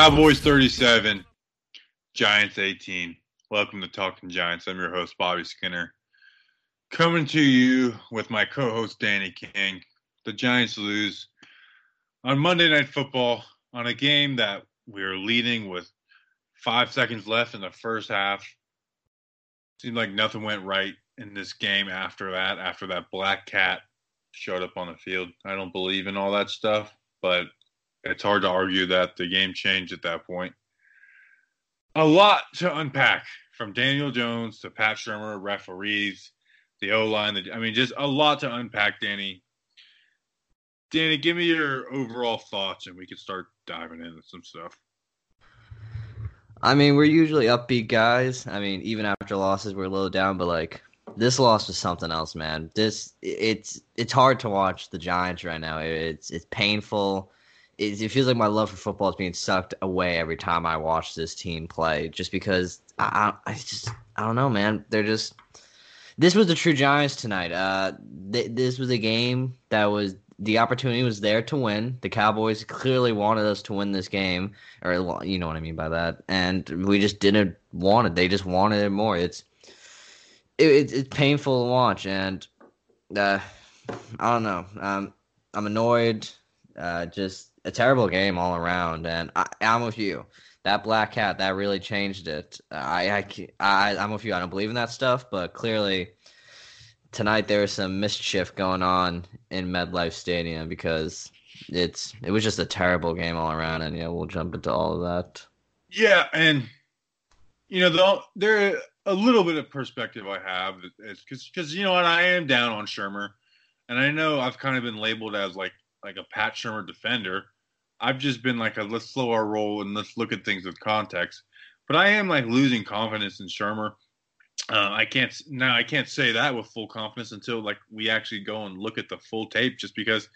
Cowboys 37, Giants 18. Welcome to Talking Giants. I'm your host, Bobby Skinner. Coming to you with my co host, Danny King. The Giants lose on Monday Night Football on a game that we were leading with five seconds left in the first half. Seemed like nothing went right in this game after that, after that black cat showed up on the field. I don't believe in all that stuff, but it's hard to argue that the game changed at that point. A lot to unpack from Daniel Jones to Pat Shurmur, referees, the O line. I mean, just a lot to unpack, Danny. Danny, give me your overall thoughts, and we can start diving into some stuff. I mean, we're usually upbeat guys. I mean, even after losses, we're little down, but like this loss was something else, man. This it's it's hard to watch the Giants right now. It's it's painful it, it feels like my love for football is being sucked away every time I watch this team play. Just because I, I, just I don't know, man. They're just this was the true Giants tonight. Uh, th- this was a game that was the opportunity was there to win. The Cowboys clearly wanted us to win this game, or you know what I mean by that, and we just didn't want it. They just wanted it more. It's it, it's painful to watch, and uh, I don't know. Um, I'm annoyed. Uh, just a terrible game all around. And I, am with you. That black cat that really changed it. I, I, I I'm with you. I don't believe in that stuff, but clearly tonight there was some mischief going on in MetLife Stadium because it's it was just a terrible game all around. And yeah, we'll jump into all of that. Yeah, and you know the there a little bit of perspective I have is because you know and I am down on Shurmur, and I know I've kind of been labeled as like like a Pat Shurmur defender. I've just been like a let's slow our roll and let's look at things with context. But I am like losing confidence in Shurmur. Uh, I can't now. I can't say that with full confidence until like we actually go and look at the full tape, just because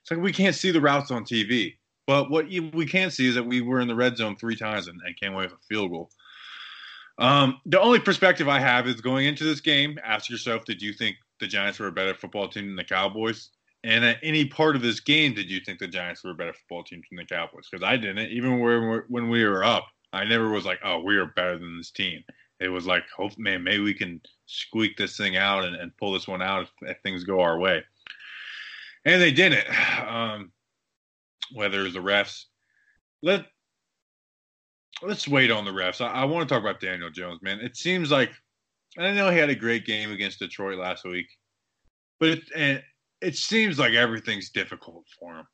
it's like we can't see the routes on TV. But what you, we can see is that we were in the red zone three times and, and came away with a field goal. Um, the only perspective I have is going into this game. Ask yourself: Did you think the Giants were a better football team than the Cowboys? And at any part of this game, did you think the Giants were a better football team than the Cowboys? Because I didn't. Even when we were up, I never was like, "Oh, we are better than this team." It was like, "Hope, man, maybe we can squeak this thing out and, and pull this one out if, if, things go our way." And they didn't. Um, whether it's the refs, let let's wait on the refs. I, I want to talk about Daniel Jones, man. It seems like I know he had a great game against Detroit last week, but it, and it seems like everything's difficult for him,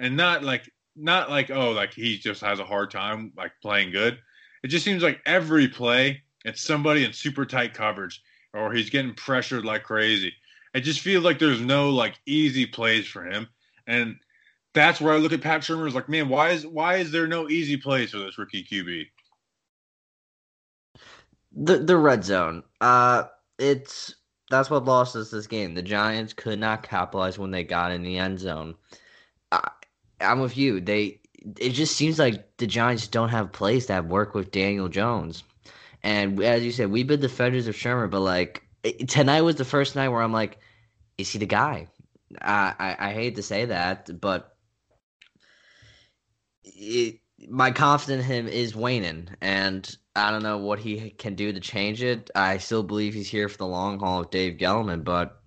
and not like not like oh like he just has a hard time like playing good. It just seems like every play it's somebody in super tight coverage or he's getting pressured like crazy. It just feels like there's no like easy plays for him, and that's where I look at Pat Shurmur is like, man, why is why is there no easy plays for this rookie QB? The the red zone. Uh it's that's what lost us this game. The Giants could not capitalize when they got in the end zone. I, I'm with you. They it just seems like the Giants don't have plays that work with Daniel Jones. And as you said, we've been defenders of Shurmur, but like tonight was the first night where I'm like, is he the guy? I I, I hate to say that, but it, my confidence in him is waning, and I don't know what he can do to change it. I still believe he's here for the long haul with Dave Gettleman, but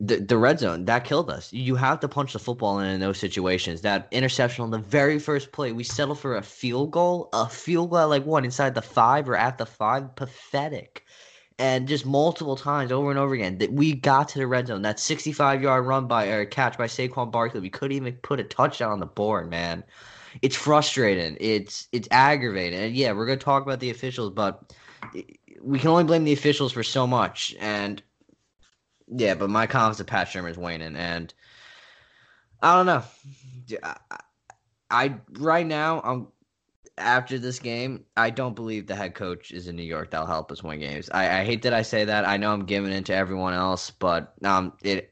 the the red zone that killed us. You have to punch the football in in those situations. That interception on the very first play, we settle for a field goal, a field goal like what inside the five or at the five, pathetic. And just multiple times over and over again that we got to the red zone. That 65 yard run by or catch by Saquon Barkley, we couldn't even put a touchdown on the board, man it's frustrating. It's it's aggravating. And yeah, we're gonna talk about the officials, but we can only blame the officials for so much. And yeah, but my confidence in Pat Shurmur is waning, and I don't know. I, I right now I'm after this game, I don't believe the head coach is in New York that'll help us win games. I, I hate that I say that. I know I'm giving it to everyone else, but um, it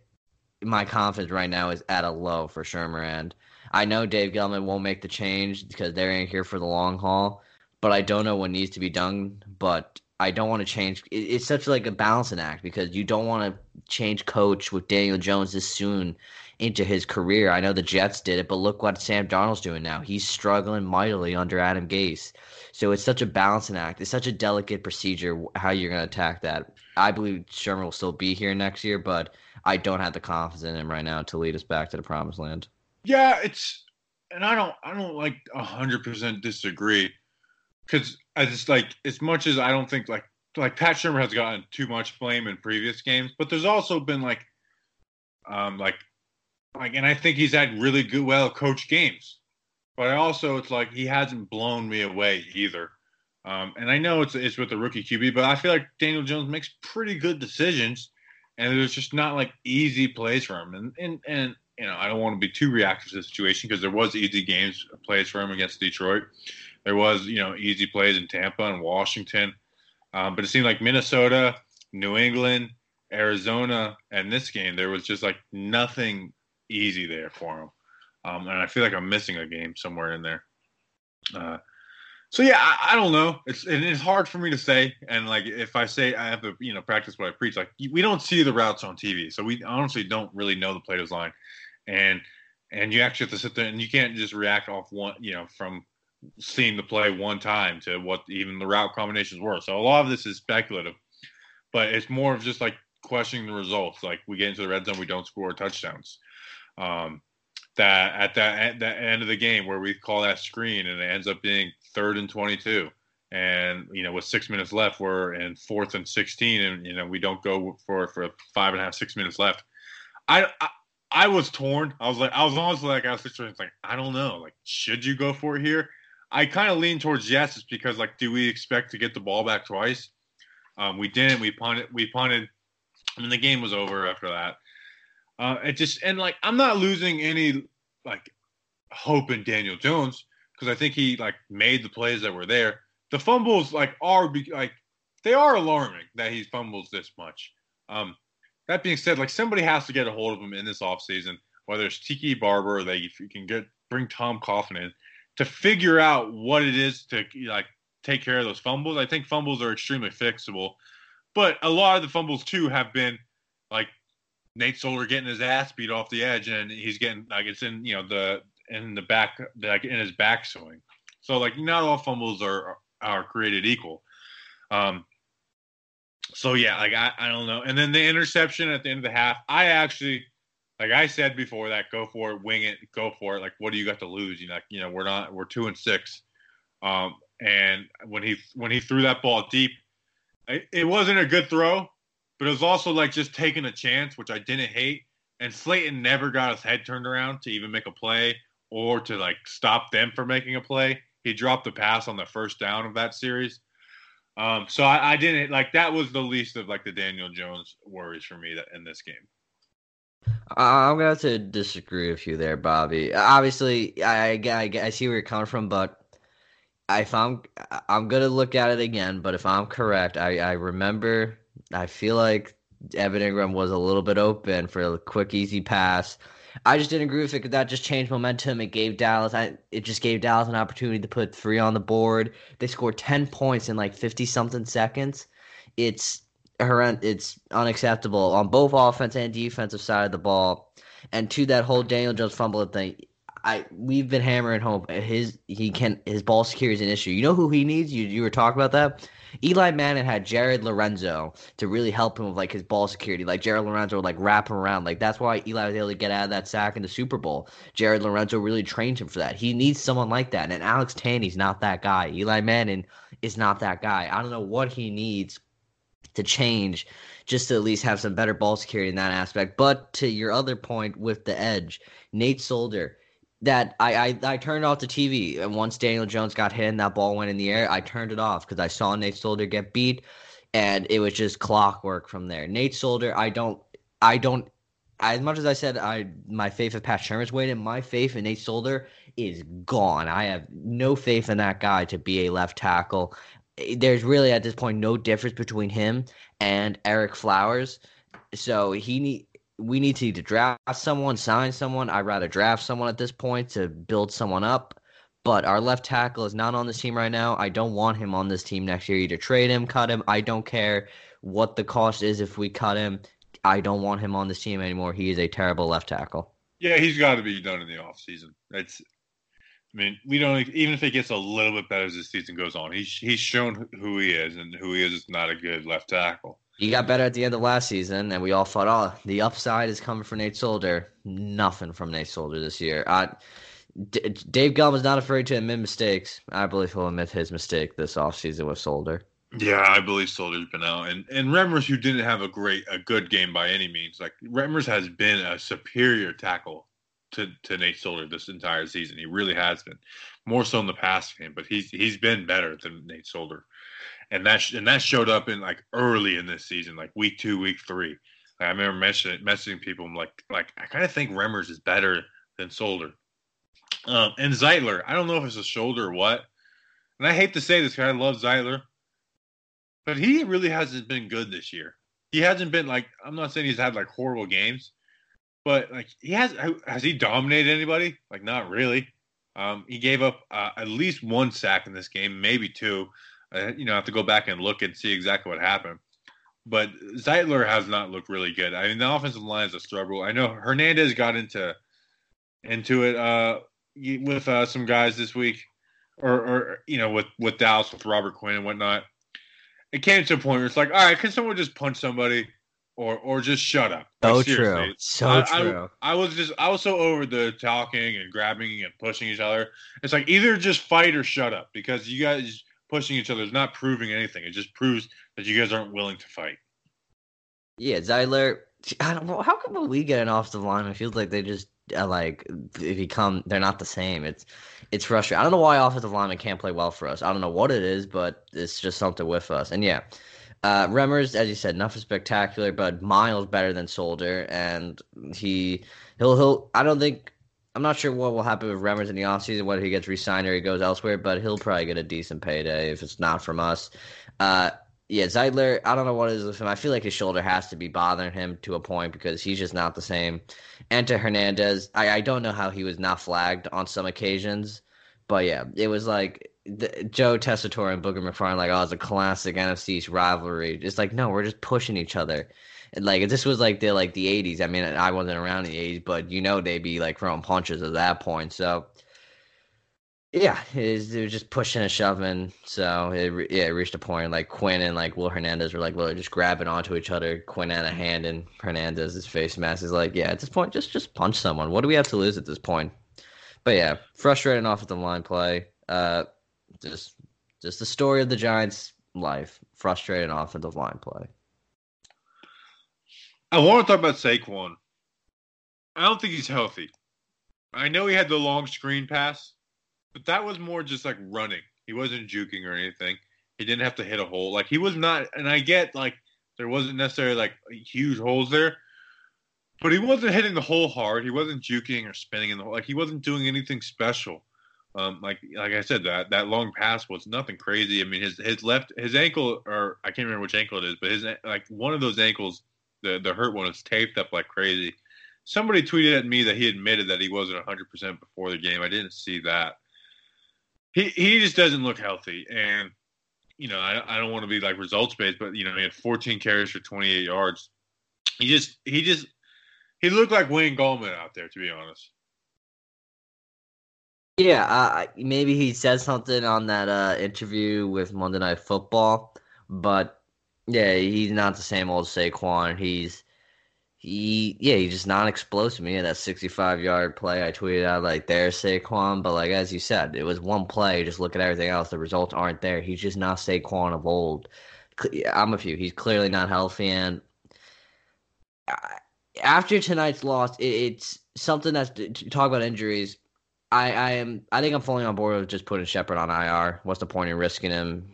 my confidence right now is at a low for Shurmur, and I know Dave Gettleman won't make the change because they're in here for the long haul, but I don't know what needs to be done. But I don't want to change. It's such like a balancing act because you don't want to change coach with Daniel Jones this soon into his career. I know the Jets did it, but look what Sam Darnold's doing now. He's struggling mightily under Adam Gase. So it's such a balancing act. It's such a delicate procedure how you're going to attack that. I believe Shurmur will still be here next year, but I don't have the confidence in him right now to lead us back to the promised land. Yeah, it's and I don't I don't like hundred percent disagree because I just like as much as I don't think like like Pat Shurmur has gotten too much blame in previous games, but there's also been like um like like and I think he's had really good well coached games. But I also it's like he hasn't blown me away either. Um, and I know it's it's with the rookie QB, but I feel like Daniel Jones makes pretty good decisions, and there's just not like easy plays for him. And and and you know I don't want to be too reactive to the situation because there was easy games plays for him against Detroit. There was you know easy plays in Tampa and Washington, um, but it seemed like Minnesota, New England, Arizona, and this game there was just like nothing easy there for him. Um, and I feel like I'm missing a game somewhere in there. Uh, so yeah, I, I, don't know. It's it's hard for me to say. And like if I say I have to, you know, practice what I preach. Like we don't see the routes on TV, so we honestly don't really know the play design. And and you actually have to sit there and you can't just react off one, you know, from seeing the play one time to what even the route combinations were. So a lot of this is speculative, but it's more of just like questioning the results. Like we get into the red zone, we don't score touchdowns. Um, that at that at that end of the game where we call that screen and it ends up being third and 22 and you know with six minutes left we're in fourth and 16 and you know we don't go for for five and a half six minutes left i i, I was torn. I was like i was honestly like i was just like i don't know. Like should you go for it here? I kind of lean towards yes it's because like do we expect to get the ball back twice? Um, we didn't. We punted we punted I mean the game was over after that. Uh, it just and like I'm not losing any like hope in Daniel Jones because I think he like made the plays that were there. The fumbles like are like they are alarming that he fumbles this much. Um, that being said, like somebody has to get a hold of him in this offseason, whether it's Tiki Barber or they if you can get bring Tom Coughlin in to figure out what it is to like take care of those fumbles. I think fumbles are extremely fixable, but a lot of the fumbles too have been like Nate Solder getting his ass beat off the edge, and he's getting like it's in you know the in the back like in his backswing. So like not all fumbles are are created equal. Um. So yeah, like I, I don't know. And then the interception at the end of the half, I actually like I said before that, go for it, wing it, go for it. Like what do you got to lose? You know, like, you know we're not we're two and six. Um. And when he when he threw that ball deep, it, it wasn't a good throw, but it was also like just taking a chance, which I didn't hate. And Slayton never got his head turned around to even make a play or to like stop them from making a play. He dropped the pass on the first down of that series. Um, so I, I, didn't like that was the least of like the Daniel Jones worries for me that, in this game. I'm gonna have to disagree with you there, Bobby. Obviously, I, I, I see where you're coming from, but if I'm I'm gonna look at it again. But if I'm correct, I, I remember I feel like Evan Engram was a little bit open for a quick, easy pass. I just didn't agree with it that just changed momentum. It gave Dallas, I, it just gave Dallas an opportunity to put three on the board. They scored ten points in like fifty something seconds. It's horrendous. It's unacceptable on both offense and defensive side of the ball. And to that whole Daniel Jones fumble thing, I we've been hammering home his he can his ball security is an issue. You know who he needs? You you were talking about that. Eli Manning had Jared Lorenzen to really help him with like his ball security. Like Jared Lorenzen would like wrap him around. Like that's why Eli was able to get out of that sack in the Super Bowl. Jared Lorenzen really trained him for that. He needs someone like that. And Alex Tanney's not that guy. Eli Manning is not that guy. I don't know what he needs to change just to at least have some better ball security in that aspect. But to your other point with the edge, Nate Solder that I, I, I turned off the TV and once Daniel Jones got hit and that ball went in the air, I turned it off because I saw Nate Solder get beat, and it was just clockwork from there. Nate Solder, I don't, I don't, as much as I said I my faith in Pat Shurmur's weight, my faith in Nate Solder is gone. I have no faith in that guy to be a left tackle. There's really at this point no difference between him and Ereck Flowers. So he need we need to draft someone, sign someone. I'd rather draft someone at this point to build someone up. But our left tackle is not on this team right now. I don't want him on this team next year. Either trade him, cut him. I don't care what the cost is if we cut him. I don't want him on this team anymore. He is a terrible left tackle. Yeah, he's got to be done in the offseason. That's I mean, we don't even if it gets a little bit better as the season goes on. He's he's shown who he is, and who he is is not a good left tackle. He got better at the end of last season, and we all thought, oh, the upside is coming for Nate Solder. Nothing from Nate Solder this year. Uh, D- Dave Gum is not afraid to admit mistakes. I believe he'll admit his mistake this offseason with Solder. Yeah, I believe Solder's been out, and and Remmers, who didn't have a great a good game by any means, like Remmers has been a superior tackle to, to Nate Solder this entire season. He really has been more so in the past game, but he's he's been better than Nate Solder, and that and that showed up in like early in this season, like week two, week three. Like, I remember messaging, messaging people. I'm like, like I kind of think Remmers is better than Solder, um, and Zeitler. I don't know if it's a shoulder or what, and I hate to say this, because I love Zeitler, but he really hasn't been good this year. He hasn't been like I'm not saying he's had like horrible games, but like he has has he dominated anybody? Like not really. Um, he gave up uh, at least one sack in this game, maybe two. Uh, you know, I have to go back and look and see exactly what happened. But Zeitler has not looked really good. I mean, the offensive line is a struggle. I know Hernandez got into into it uh, with uh, some guys this week, or, or you know, with with Dallas, with Robert Quinn and whatnot. It came to a point where it's like, all right, can someone just punch somebody? Or or just shut up. Like, so true. So I, true. I, I, was just I was so over the talking and grabbing and pushing each other. It's like either just fight or shut up because you guys pushing each other is not proving anything. It just proves that you guys aren't willing to fight. Yeah, Zeitler. I don't know how come we get an offensive line. It feels like they just uh, like they become they're not the same. It's it's frustrating. I don't know why offensive linemen can't play well for us. I don't know what it is, but it's just something with us. And yeah, uh, Remmers, as you said, nothing spectacular, but miles better than Solder, and he he'll he'll. I don't think I'm not sure what will happen with Remmers in the offseason, whether he gets re-signed or he goes elsewhere, but he'll probably get a decent payday if it's not from us. Uh, yeah, Zeitler, I don't know what is with him. I feel like his shoulder has to be bothering him to a point because he's just not the same. And to Hernandez, I, I don't know how he was not flagged on some occasions, but yeah, it was like the, Joe Tessitore and Booger McFarland like, oh, it's a classic NFC rivalry. It's like, no, we're just pushing each other. And like, this was like the like the '80s. I mean, I wasn't around in the '80s, but you know, they'd be like throwing punches at that point. So, yeah, it was, it was just pushing and shoving. So it yeah, it reached a point like Quinn and like Will Hernandez were like literally just grabbing onto each other. Quinn had a hand in Hernandez's face mask. Is like, yeah, at this point, just just punch someone. What do we have to lose at this point? But yeah, frustrating off the line play. Uh, just just the story of the Giants' life. Frustrating offensive line play. I want to talk about Saquon. I don't think he's healthy. I know he had the long screen pass, but that was more just like running. He wasn't juking or anything. He didn't have to hit a hole. Like he was not, and I get like there wasn't necessarily like huge holes there, but he wasn't hitting the hole hard. He wasn't juking or spinning in the hole. Like he wasn't doing anything special. Um, like like I said, that that long pass was nothing crazy. I mean, his his left his ankle, or I can't remember which ankle it is, but his like one of those ankles, the the hurt one, is taped up like crazy. Somebody tweeted at me that he admitted that he wasn't 100 percent before the game. I didn't see that. He he just doesn't look healthy, and you know I I don't want to be like results based, but you know he had 14 carries for 28 yards. He just he just he looked like Wayne Gallman out there, to be honest. Yeah, uh, maybe he said something on that uh, interview with Monday Night Football, but yeah, he's not the same old Saquon. He's he yeah, he's just not explosive. Yeah, that sixty-five yard play I tweeted out like there's Saquon, but like as you said, it was one play. Just look at everything else. The results aren't there. He's just not Saquon of old. I'm a few. He's clearly not healthy, and after tonight's loss, it's something that's talk about injuries I, I am. I think I'm fully on board with just putting Shepard on IR. What's the point in risking him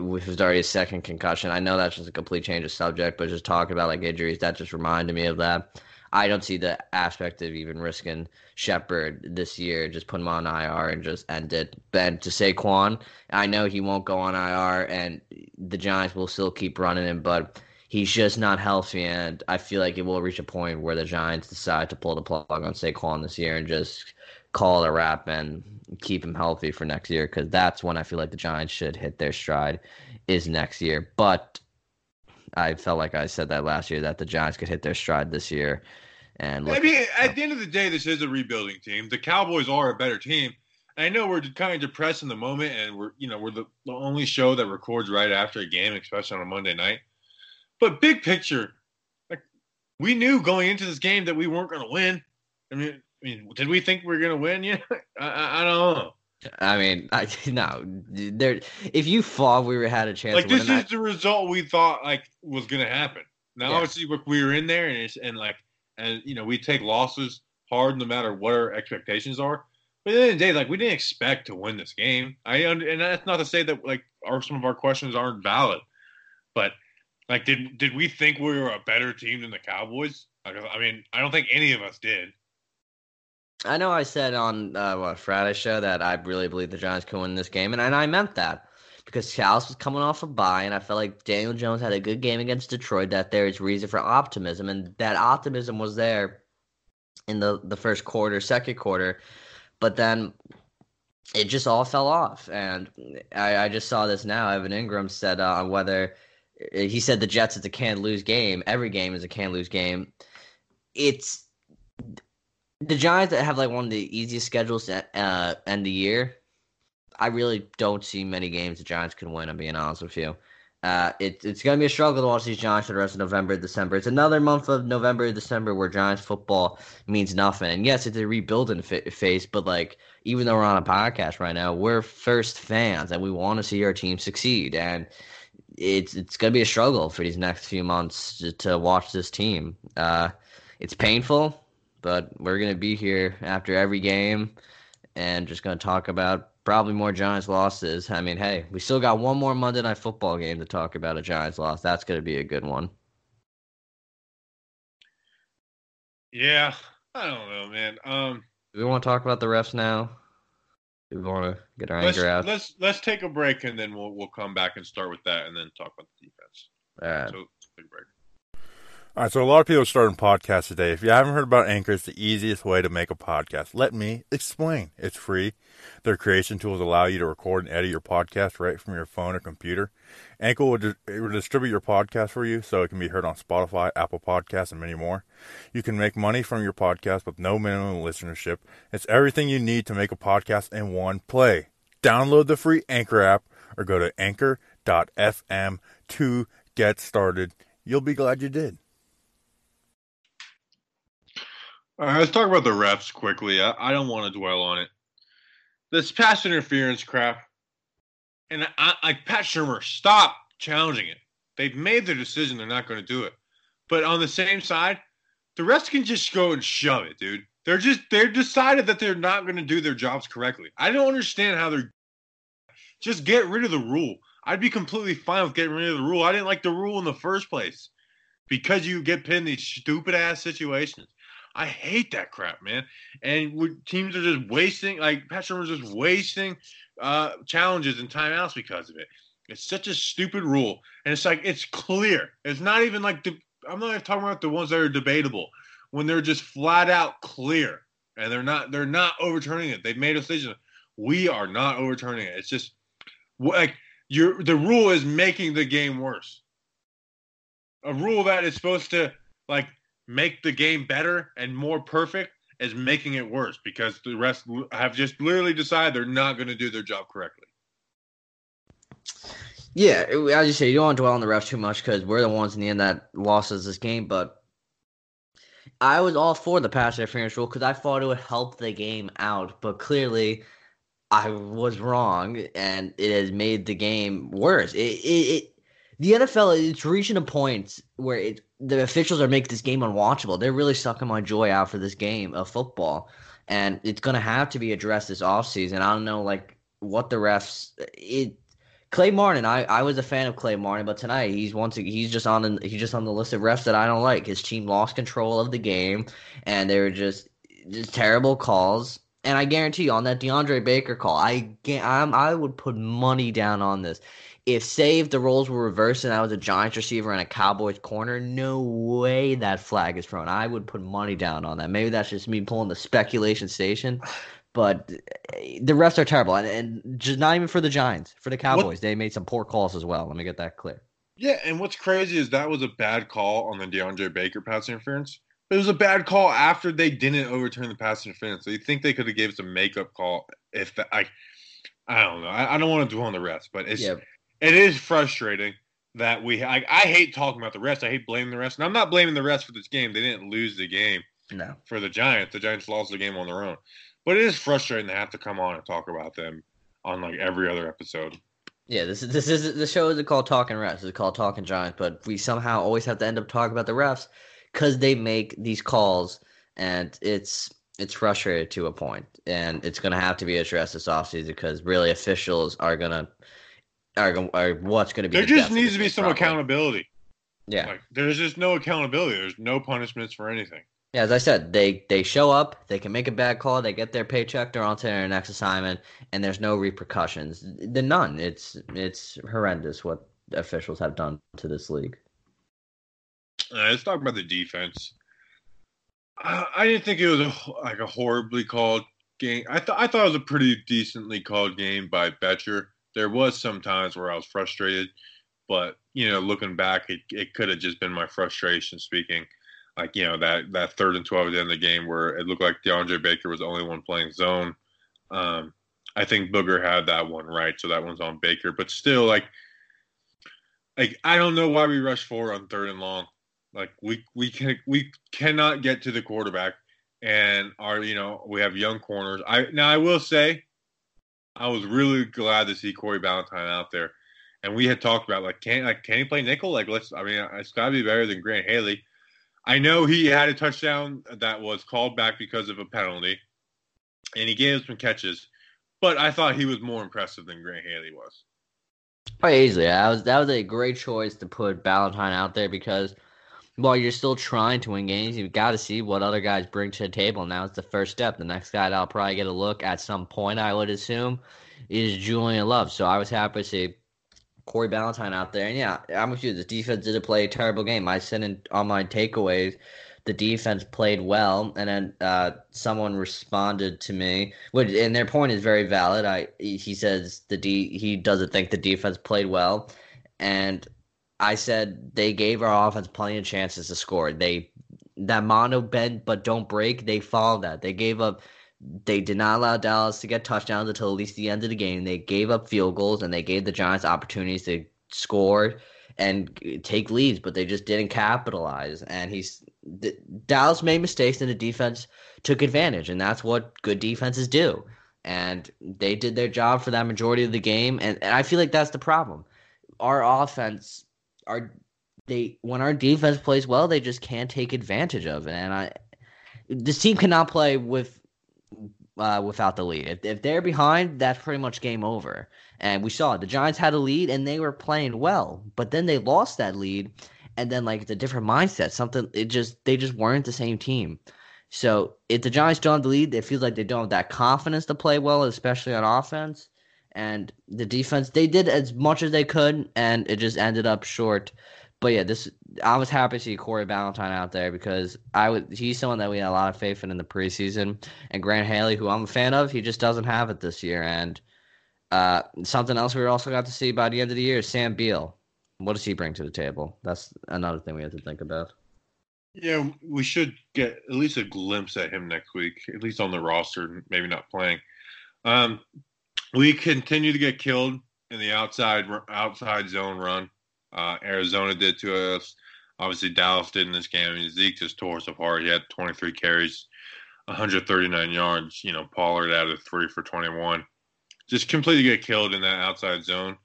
with his already a second concussion? I know that's just a complete change of subject, but just talking about like injuries, that just reminded me of that. I don't see the aspect of even risking Shepard this year. Just put him on IR and just end it. Then to Saquon, I know he won't go on IR, and the Giants will still keep running him, but he's just not healthy, and I feel like it will reach a point where the Giants decide to pull the plug on Saquon this year and just call it a wrap and keep him healthy for next year because that's when I feel like the Giants should hit their stride is next year. But I felt like I said that last year that the Giants could hit their stride this year. And I mean, at the end of the day, this is a rebuilding team. The Cowboys are a better team. I know we're kind of depressed in the moment, and we're you know we're the, the only show that records right after a game, especially on a Monday night. But big picture, like we knew going into this game that we weren't going to win. I mean, I mean, did we think we are going to win? Yeah, I, I, don't know. I mean, I no. There, if you thought we were had a chance, Like this is that, the result we thought like was going to happen. Now, Yeah. obviously, we- we were in there, and it's and like and you know we take losses hard no matter what our expectations are. But at the end of the day, like we didn't expect to win this game. I and that's not to say that like our some of our questions aren't valid, but like did did we think we were a better team than the Cowboys? I mean, I don't think any of us did. I know I said on uh, what Friday show that I really believe the Giants could win this game, and, and I meant that because Dallas was coming off a bye, and I felt like Daniel Jones had a good game against Detroit. That there is reason for optimism, and that optimism was there in the the first quarter, second quarter, but then it just all fell off. And I, I just saw this now. Evan Engram said uh, on whether he said the Jets is a can lose game. Every game is a can lose game. It's the Giants that have like one of the easiest schedules to uh, end the year. I really don't see many games the Giants can win. I'm being honest with you. Uh, it, it's going to be a struggle to watch these Giants for the rest of November, December. It's another month of November, December where Giants football means nothing. And yes, it's a rebuilding fa- phase, but like even though we're on a podcast right now, we're first fans and we want to see our team succeed. And it's it's going to be a struggle for these next few months to, to watch this team. Uh, it's painful, but we're going to be here after every game and just going to talk about probably more Giants losses. I mean, hey, we still got one more Monday Night Football game to talk about a Giants loss. That's going to be a good one. Yeah, I don't know, man. Um, Do we want to talk about the refs now? Do we want to get our let's anger out? let's let's take a break and then we'll we'll come back and start with that and then talk about the defense. All right. So take a break. All right, so a lot of people are starting podcasts today. If you haven't heard about Anchor, it's the easiest way to make a podcast. Let me explain. It's free. Their creation tools allow you to record and edit your podcast right from your phone or computer. Anchor will, di- will distribute your podcast for you so it can be heard on Spotify, Apple Podcasts, and many more. You can make money from your podcast with no minimum listenership. It's everything you need to make a podcast in one play. Download the free Anchor app or go to anchor.fm to get started. You'll be glad you did. All let's talk about the refs quickly. I, I don't want to dwell on it. This pass interference crap, and I, I Pat Shurmur, stop challenging it. They've made their decision; they're not going to do it. But on the same side, the refs can just go and shove it, dude. They're just they're decided that they're not going to do their jobs correctly. I don't understand how they're just get rid of the rule. I'd be completely fine with getting rid of the rule. I didn't like the rule in the first place because you get pinned in these stupid ass situations. I hate that crap, man. And teams are just wasting, like Pat Shurmur's just wasting uh, challenges and timeouts because of it. It's such a stupid rule, and it's like it's clear. It's not even like. I'm not even talking about the ones that are debatable. When they're just flat out clear, and they're not. They're not overturning it. They've made a decision. We are not overturning it. It's just like you're. The rule is making the game worse. A rule that is supposed to like make the game better and more perfect is making it worse because the rest have just literally decided they're not going to do their job correctly. Yeah, it- as you say, you don't want to dwell on the refs too much because we're the ones in the end that lost us this game. But I was all for the pass interference rule because I thought it would help the game out. But clearly, I was wrong, and it has made the game worse. It, it, it the NFL it's reaching a point where it the officials are making this game unwatchable. They're really sucking my joy out for this game of football, and it's gonna have to be addressed this offseason. I don't know, like what the refs it. Clay Martin, I, I was a fan of Clay Martin, but tonight he's once he's just on the, he's just on the list of refs that I don't like. His team lost control of the game, and they were just just terrible calls. And I guarantee you, on that DeAndre Baker call, I I'm, I would put money down on this. If say if the roles were reversed and I was a Giants receiver and a Cowboys corner, no way that flag is thrown. I would put money down on that. Maybe that's just me pulling the speculation station, but eh, the refs are terrible, and, and just not even for the Giants, for the Cowboys, they made some poor calls as well. Let me get that clear. Yeah, and what's crazy is that was a bad call on the DeAndre Baker pass interference. It was a bad call after they didn't overturn the pass interference. So you think they could have gave us a makeup call if the, I, I don't know. I, I don't want to dwell on the rest, but it's Yeah. It is frustrating that we. I, I hate talking about the rest. I hate blaming the rest, and I'm not blaming the rest for this game. They didn't lose the game No. for the Giants. The Giants lost the game on their own, but it is frustrating to have to come on and talk about them on like every other episode. Yeah, this is this is the show isn't called Talking Refs. It's called Talking Giants, but we somehow always have to end up talking about the refs because they make these calls, and it's it's frustrating to a point, and it's going to have to be addressed this offseason because really officials are gonna are are what's going to be. There the just needs to be some accountability. Yeah, Like there's just no accountability. There's no punishments for anything. yeah. As I said, they they show up, they can make a bad call, they get their paycheck, they're on to their next assignment, and there's no repercussions. The none. It's it's horrendous what officials have done to this league. Uh, let's talk about the defense. I, I didn't think it was a, like a horribly called game. I thought I thought it was a pretty decently called game by Betcher. There was some times where I was frustrated, but you know, looking back, it, it could have just been my frustration speaking. Like you know that that third and twelve at the end of the game where it looked like DeAndre Baker was the only one playing zone. Um, I think Booger had that one right, so that one's on Baker. But still, like, like I don't know why we rushed four on third and long. Like we we can we cannot get to the quarterback, and our you know we have young corners. I now I will say, I was really glad to see Corey Ballentine out there, and we had talked about like can like can he play nickel? Like let's I mean it's got to be better than Grant Haley. I know he had a touchdown that was called back because of a penalty, and he gave some catches, but I thought he was more impressive than Grant Haley was. Quite easily. That was that was a great choice to put Ballentine out there because while you're still trying to win games, you've got to see what other guys bring to the table. Now it's the first step. The next guy that I'll probably get a look at some point, I would assume, is Julian Love. So I was happy to see Corey Ballentine out there. And yeah, I'm with you. The defense did play a terrible game. I said in, on my takeaways, the defense played well, and then uh, someone responded to me, which and their point is very valid. I he says the D he doesn't think the defense played well, and I said they gave our offense plenty of chances to score. They that mono bend but don't break. They followed that. They gave up. They did not allow Dallas to get touchdowns until at least the end of the game. They gave up field goals and they gave the Giants opportunities to score and take leads, but they just didn't capitalize. And he's Dallas made mistakes and the defense took advantage, and that's what good defenses do. And they did their job for that majority of the game, and, and I feel like that's the problem. Our offense, our they when our defense plays well, they just can't take advantage of it. And I, this team cannot play with uh, without the lead. If, if they're behind, that's pretty much game over. And we saw it. The Giants had a lead and they were playing well, but then they lost that lead, and then like it's a different mindset. Something it just they just weren't the same team. So if the Giants don't have the lead, it feels like they don't have that confidence to play well, especially on offense. And the defense, they did as much as they could, and it just ended up short. But yeah, this I was happy to see Corey Ballentine out there because I would he's someone that we had a lot of faith in in the preseason, and Grant Haley, who I'm a fan of, he just doesn't have it this year. And uh, something else we also got to see by the end of the year is Sam Beal. What does he bring to the table? That's another thing we have to think about. Yeah, we should get at least a glimpse at him next week, at least on the roster, maybe not playing. Um, we continue to get killed in the outside outside zone run. Uh, Arizona did to us. Obviously, Dallas did in this game. I mean, Zeke just tore us apart. He had 23 carries, 139 yards. You know, Pollard added three for 21. Just completely get killed in that outside zone.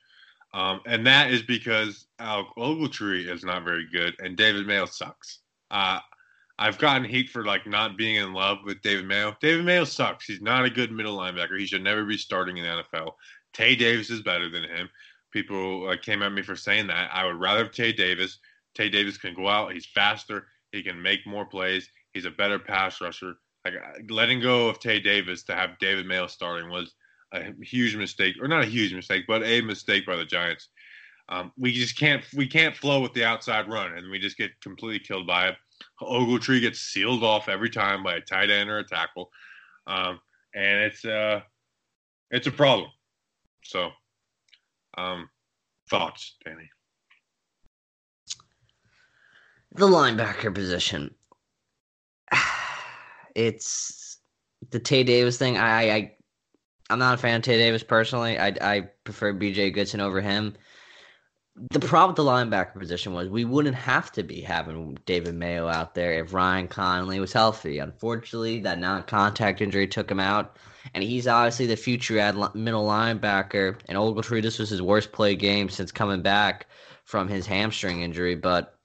Um, and that is because Alec Ogletree is not very good, and David Mayo sucks. Uh, I've gotten heat for like not being in love with David Mayo. David Mayo sucks. He's not a good middle linebacker. He should never be starting in the NFL. Tae Davis is better than him. People uh, came at me for saying that. I would rather have Tae Davis. Tae Davis can go out. He's faster. He can make more plays. He's a better pass rusher. Like letting go of Tae Davis to have David Mayo starting was a huge mistake, or not a huge mistake, but a mistake by the Giants. Um, we just can't we can't flow with the outside run, and we just get completely killed by it. Ogletree gets sealed off every time by a tight end or a tackle, um, and it's uh, it's a problem. So, um, thoughts, Danny? The linebacker position. it's the Tae Davis thing. I, I I'm not a fan of Tae Davis personally. I I prefer B.J. Goodson over him. The problem with the linebacker position was we wouldn't have to be having David Mayo out there if Ryan Connelly was healthy. Unfortunately, that non-contact injury took him out, and he's obviously the future ad middle linebacker. And Ogletree, this was his worst play game since coming back from his hamstring injury. But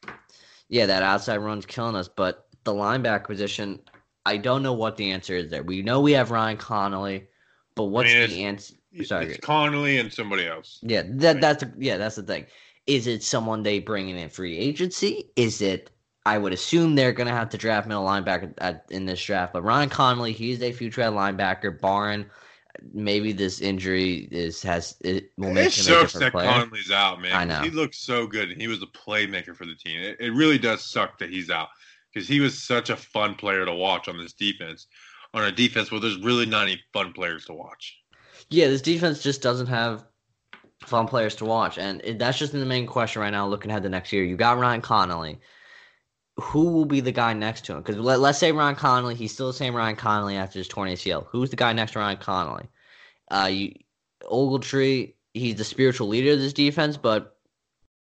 yeah, that outside run's killing us. But the linebacker position, I don't know what the answer is there. We know we have Ryan Connelly. But what's I mean, the answer? Sorry, It's Connelly and somebody else. yeah, that that's yeah, that's the thing. Is it someone they bring in in free agency? Is it? I would assume they're gonna have to draft middle linebacker at, in this draft. But Ryan Connelly, he's a future linebacker. Barron, maybe this injury is has it will make It him a sucks that player. Connelly's out, man. I know. He looks so good, and he was a playmaker for the team. It, it really does suck that he's out because he was such a fun player to watch on this defense. On a defense where there's really not any fun players to watch. Yeah, this defense just doesn't have fun players to watch, and it, that's just the main question right now. Looking ahead to next year, you got Ryan Connelly. Who will be the guy next to him? Because let, let's say Ryan Connelly, he's still the same Ryan Connelly after his 20 ACL. Who's the guy next to Ryan Connelly? Uh, you Ogletree, he's the spiritual leader of this defense, but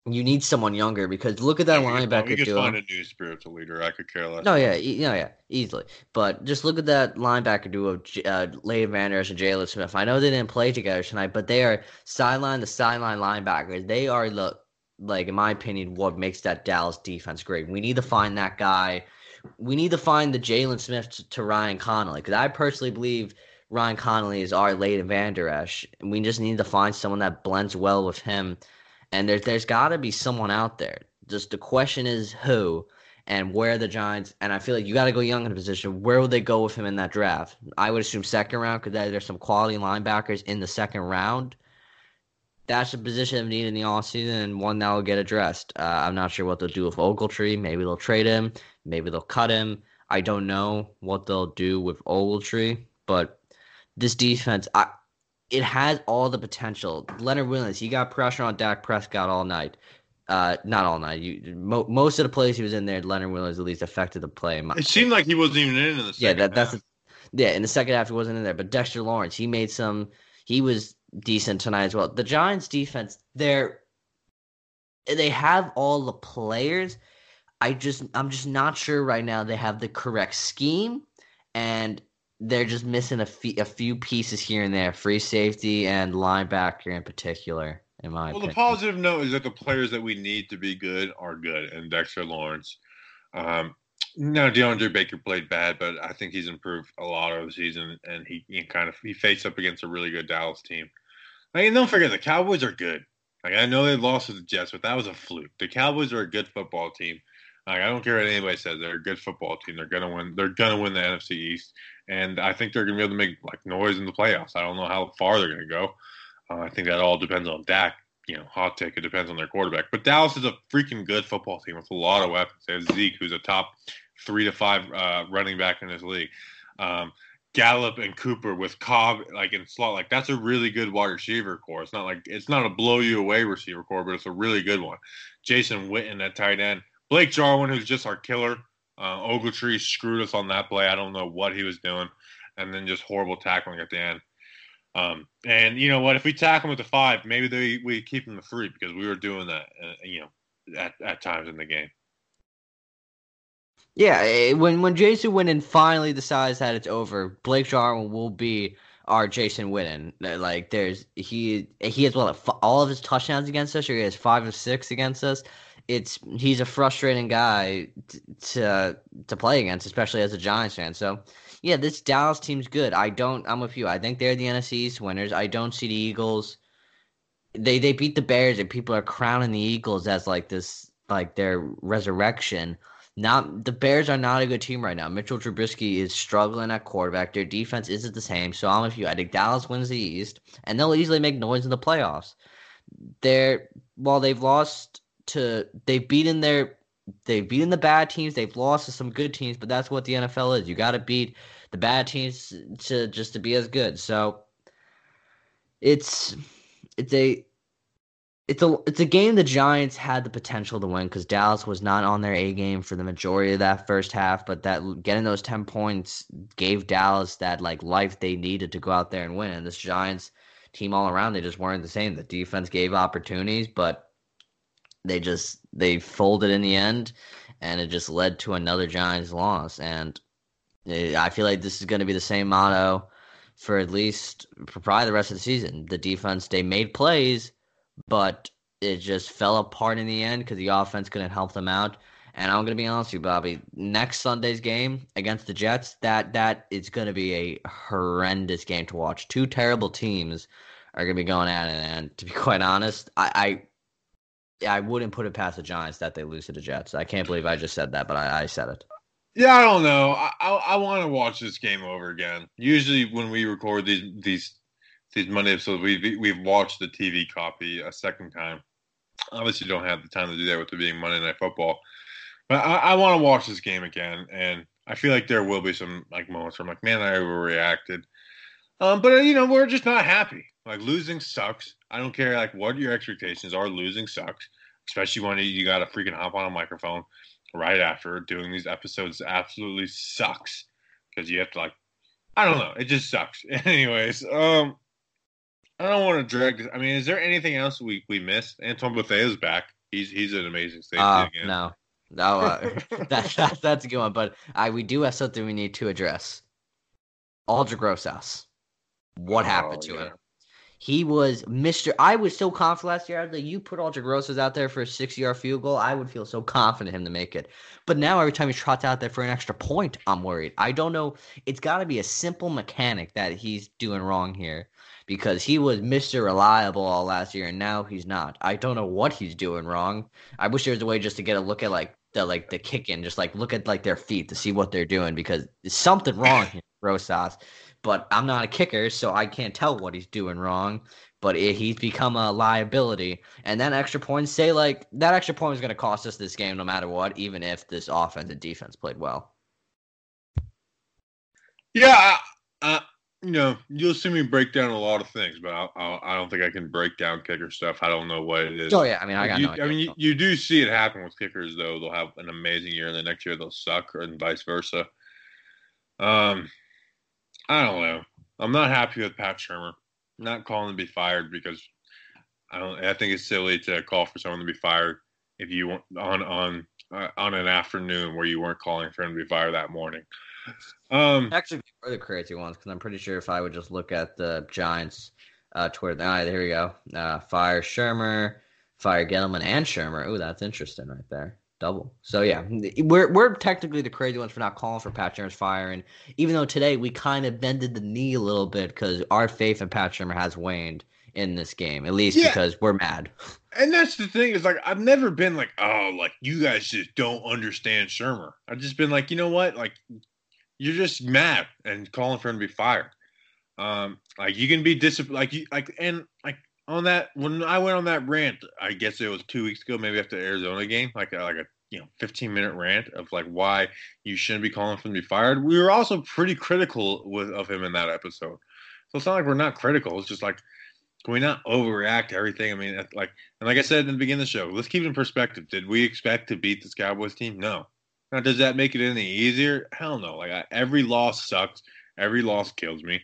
you need someone younger because look at that could, linebacker could duo. find a new spiritual leader. I could care less. No, yeah, e- no, yeah, easily. But just look at that linebacker duo uh, Leighton Vander Esch and Jaylon Smith. I know they didn't play together tonight, but they are sideline to sideline linebackers. They are the like, in my opinion, what makes that Dallas defense great. We need to find that guy. We need to find the Jaylon Smith to, to Ryan Connelly because I personally believe Ryan Connelly is our Leighton Vander Esch. And we just need to find someone that blends well with him. And there's there's got to be someone out there. Just the question is who and where the Giants. And I feel like you got to go young in a position. Where would they go with him in that draft? I would assume second round because there's some quality linebackers in the second round. That's a position of need in the offseason and one that will get addressed. Uh, I'm not sure what they'll do with Ogletree. Maybe they'll trade him. Maybe they'll cut him. I don't know what they'll do with Ogletree, but this defense, I, it has all the potential. Leonard Williams, he got pressure on Dak Prescott all night. Uh, not all night. You, mo- most of the plays he was in there, Leonard Williams at least affected the play. It seemed like he wasn't even in in the second yeah, that that's half. yeah. In the second half, he wasn't in there, but Dexter Lawrence, he made some. He was decent tonight as well. The Giants' defense, they're they have all the players. I just I'm just not sure right now they have the correct scheme, and they're just missing a few a few pieces here and there, free safety and linebacker in particular. In my Well, the positive note is that the players that we need to be good are good, and Dexter Lawrence. Um, now DeAndre Baker played bad, but I think he's improved a lot over the season, and he, he kind of he faced up against a really good Dallas team. Like, and don't forget the Cowboys are good. Like I know they lost to the Jets, but that was a fluke. The Cowboys are a good football team. Like I don't care what anybody says, they're a good football team. They're gonna win. They're gonna win the NFC East, and I think they're gonna be able to make like noise in the playoffs. I don't know how far they're gonna go. Uh, I think that all depends on Dak. You know, hot take. It depends on their quarterback. But Dallas is a freaking good football team with a lot of weapons. They have Zeke, who's a top three to five uh, running back in this league. Um, Gallup and Cooper with Cobb like in slot. Like that's a really good wide receiver core. It's not like it's not a blow you away receiver core, but it's a really good one. Jason Witten at tight end. Blake Jarwin, who's just our killer. Uh, Ogletree screwed us on that play. I don't know what he was doing, and then just horrible tackling at the end. Um, and you know what? If we tackle him at the five, maybe they, we keep him the three because we were doing that, uh, you know, at, at times in the game. Yeah, eh, when when Jason Witten finally decides that it's over, Blake Jarwin will be our Jason Witten. Like there's he he has what all of his touchdowns against us, or he has five or six against us. It's he's a frustrating guy t- to to play against, especially as a Giants fan. So yeah, this Dallas team's good. I don't. I'm with you. I think they're the NFC East winners. I don't see the Eagles. They they beat the Bears, and people are crowning the Eagles as like this like their resurrection. Not the Bears are not a good team right now. Mitchell Trubisky is struggling at quarterback. Their defense isn't the same. So I'm with you. I think Dallas wins the East, and they'll easily make noise in the playoffs. They're while they've lost to they've beaten their they've beaten the bad teams. They've lost to some good teams, but that's what the NFL is. You got to beat the bad teams to just to be as good. So it's it's a it's a it's a game the Giants had the potential to win because Dallas was not on their A game for the majority of that first half. But that getting those ten points gave Dallas that like life they needed to go out there and win. And this Giants team all around they just weren't the same. The defense gave opportunities, but they just they folded in the end, and it just led to another Giants loss. And it, I feel like this is going to be the same motto for at least for probably the rest of the season. The defense they made plays but it just fell apart in the end because the offense couldn't help them out. And I'm gonna be honest with you, Bobby. Next Sunday's game against the Jets, that that is gonna be a horrendous game to watch. Two terrible teams are gonna be going at it, and to be quite honest, I I, I wouldn't put it past the Giants that they lose to the Jets. I can't believe I just said that, but I, I said it. Yeah, I don't know. I I, I want to watch this game over again. Usually, when we record these these these Monday episodes, we've we've watched the TV copy a second time. Obviously, don't have the time to do that with it being Monday Night Football, but I, I want to watch this game again, and I feel like there will be some like moments where I'm like, man, I overreacted. Um, but you know, we're just not happy. Like losing sucks. I don't care like what your expectations are. Losing sucks, especially when you got to freaking hop on a microphone right after doing these episodes. Absolutely sucks because you have to like, I don't know. It just sucks. Anyways, um, I don't want to drag this. I mean, is there anything else we, we missed? Antoine Bethea is back. He's he's an amazing safety Uh, again. no, no, uh, that, that that's a good one. But I we do have something we need to address. Aldrick Rosas. What happened Oh, to yeah. him? He was Mr. I was so confident last year. I was like, you put Aldrick Rosas out there for a six yard field goal, I would feel so confident him to make it. But now every time he trots out there for an extra point, I'm worried. I don't know. It's got to be a simple mechanic that he's doing wrong here because he was Mr. Reliable all last year and now he's not. I don't know what he's doing wrong. I wish there was a way just to get a look at like the like the kick in, just like look at like their feet to see what they're doing because there's something wrong here, Rosas. But I'm not a kicker, so I can't tell what he's doing wrong. But it, he's become a liability, and that extra point, say like that extra point was going to cost us this game no matter what, even if this offense and defense played well. Yeah, Know, you'll see me break down a lot of things, but I, I, I don't think I can break down kicker stuff. I don't know what it is. Oh yeah, I mean I got you, no idea. I mean, you, you do see it happen with kickers, though. They'll have an amazing year, and the next year they'll suck, or and vice versa. Um, I don't know. I'm not happy with Pat Shurmur. I'm not calling to be fired because I don't. I think it's silly to call for someone to be fired if you want on on uh, on an afternoon where you weren't calling for him to be fired that morning. Um, Actually, for the crazy ones, because I'm pretty sure if I would just look at the Giants uh, Twitter, all right, there we go. Uh, fire Shurmur, fire Gettleman, and Shurmur. Oh, that's interesting right there. Double. So yeah, we're we're technically the crazy ones for not calling for Pat Shurmur's fire, and even though today we kind of bended the knee a little bit because our faith in Pat Shurmur has waned in this game, at least Yeah. because we're mad. And that's the thing is like I've never been like, oh, like you guys just don't understand Shurmur. I've just been like, you know what, like you're just mad and calling for him to be fired. Um, like you can be disciplined, like you like and like on that when I went on that rant, I guess it was two weeks ago, maybe after the Arizona game, like a, like a you know 15 minute rant of like why you shouldn't be calling for him to be fired. We were also pretty critical with of him in that episode, so it's not like we're not critical. It's just like can we not overreact to everything? I mean, like and like I said in the beginning of the show, let's keep it in perspective. Did we expect to beat this Cowboys team? No. Now, does that make it any easier? Hell no. Like I, every loss sucks. Every loss kills me.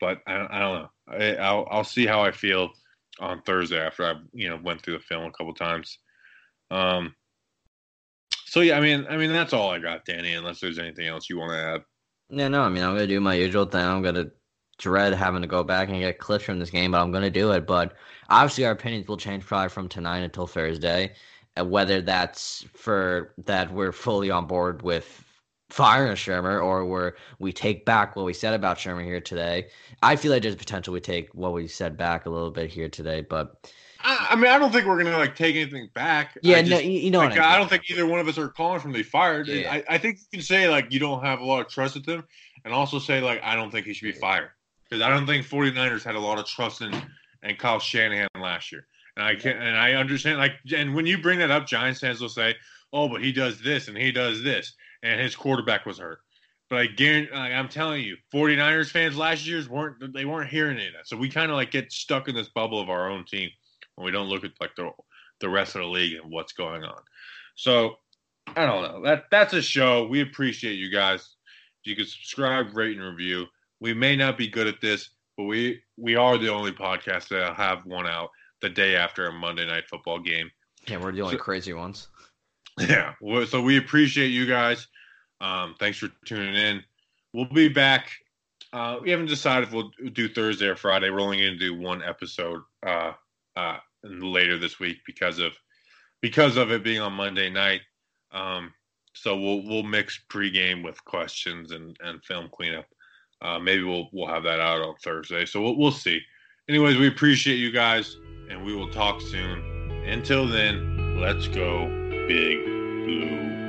But I, I don't know. I, I'll I'll see how I feel on Thursday after I you know went through the film a couple times. Um. So yeah, I mean, I mean that's all I got, Danny. Unless there's anything else you want to add. Yeah, no, I mean, I'm gonna do my usual thing. I'm gonna dread having to go back and get clips from this game, but I'm gonna do it. But obviously, our opinions will change probably from tonight until Thursday, and whether that's for that we're fully on board with firing Shurmur or where we take back what we said about Shurmur here today. I feel like there's potential we take what we said back a little bit here today, but I, I mean, I don't think we're gonna like take anything back. yeah, I no, just- you, know like, what I, I don't think either one of us are calling to be fired. Yeah. I, I think you can say like you don't have a lot of trust with him, and also say like I don't think he should be fired because I don't think 49ers had a lot of trust in and Kyle Shanahan last year. And I can and I understand like and when you bring that up, Giants fans will say, "Oh, but he does this and he does this, and his quarterback was hurt." But I guarantee, like, I'm telling you, 49ers fans last year's weren't they weren't hearing any of that. So we kind of like get stuck in this bubble of our own team and we don't look at like the the rest of the league and what's going on. So I don't know. That that's a show. We appreciate you guys. You can subscribe, rate, and review. We may not be good at this, but we we are the only podcast that have one out the day after a Monday night football game. Yeah, we're the only so, crazy ones. Yeah. So we appreciate you guys. Um, thanks for tuning in. We'll be back. Uh, we haven't decided if we'll do Thursday or Friday. We're only going to do one episode uh, uh, later this week because of because of it being on Monday night. Um, so we'll we'll mix pregame with questions and, and film cleanup. Uh, maybe we'll we'll have that out on Thursday. So we'll, we'll see. Anyways, we appreciate you guys, and we will talk soon. Until then, let's go, Big Blue.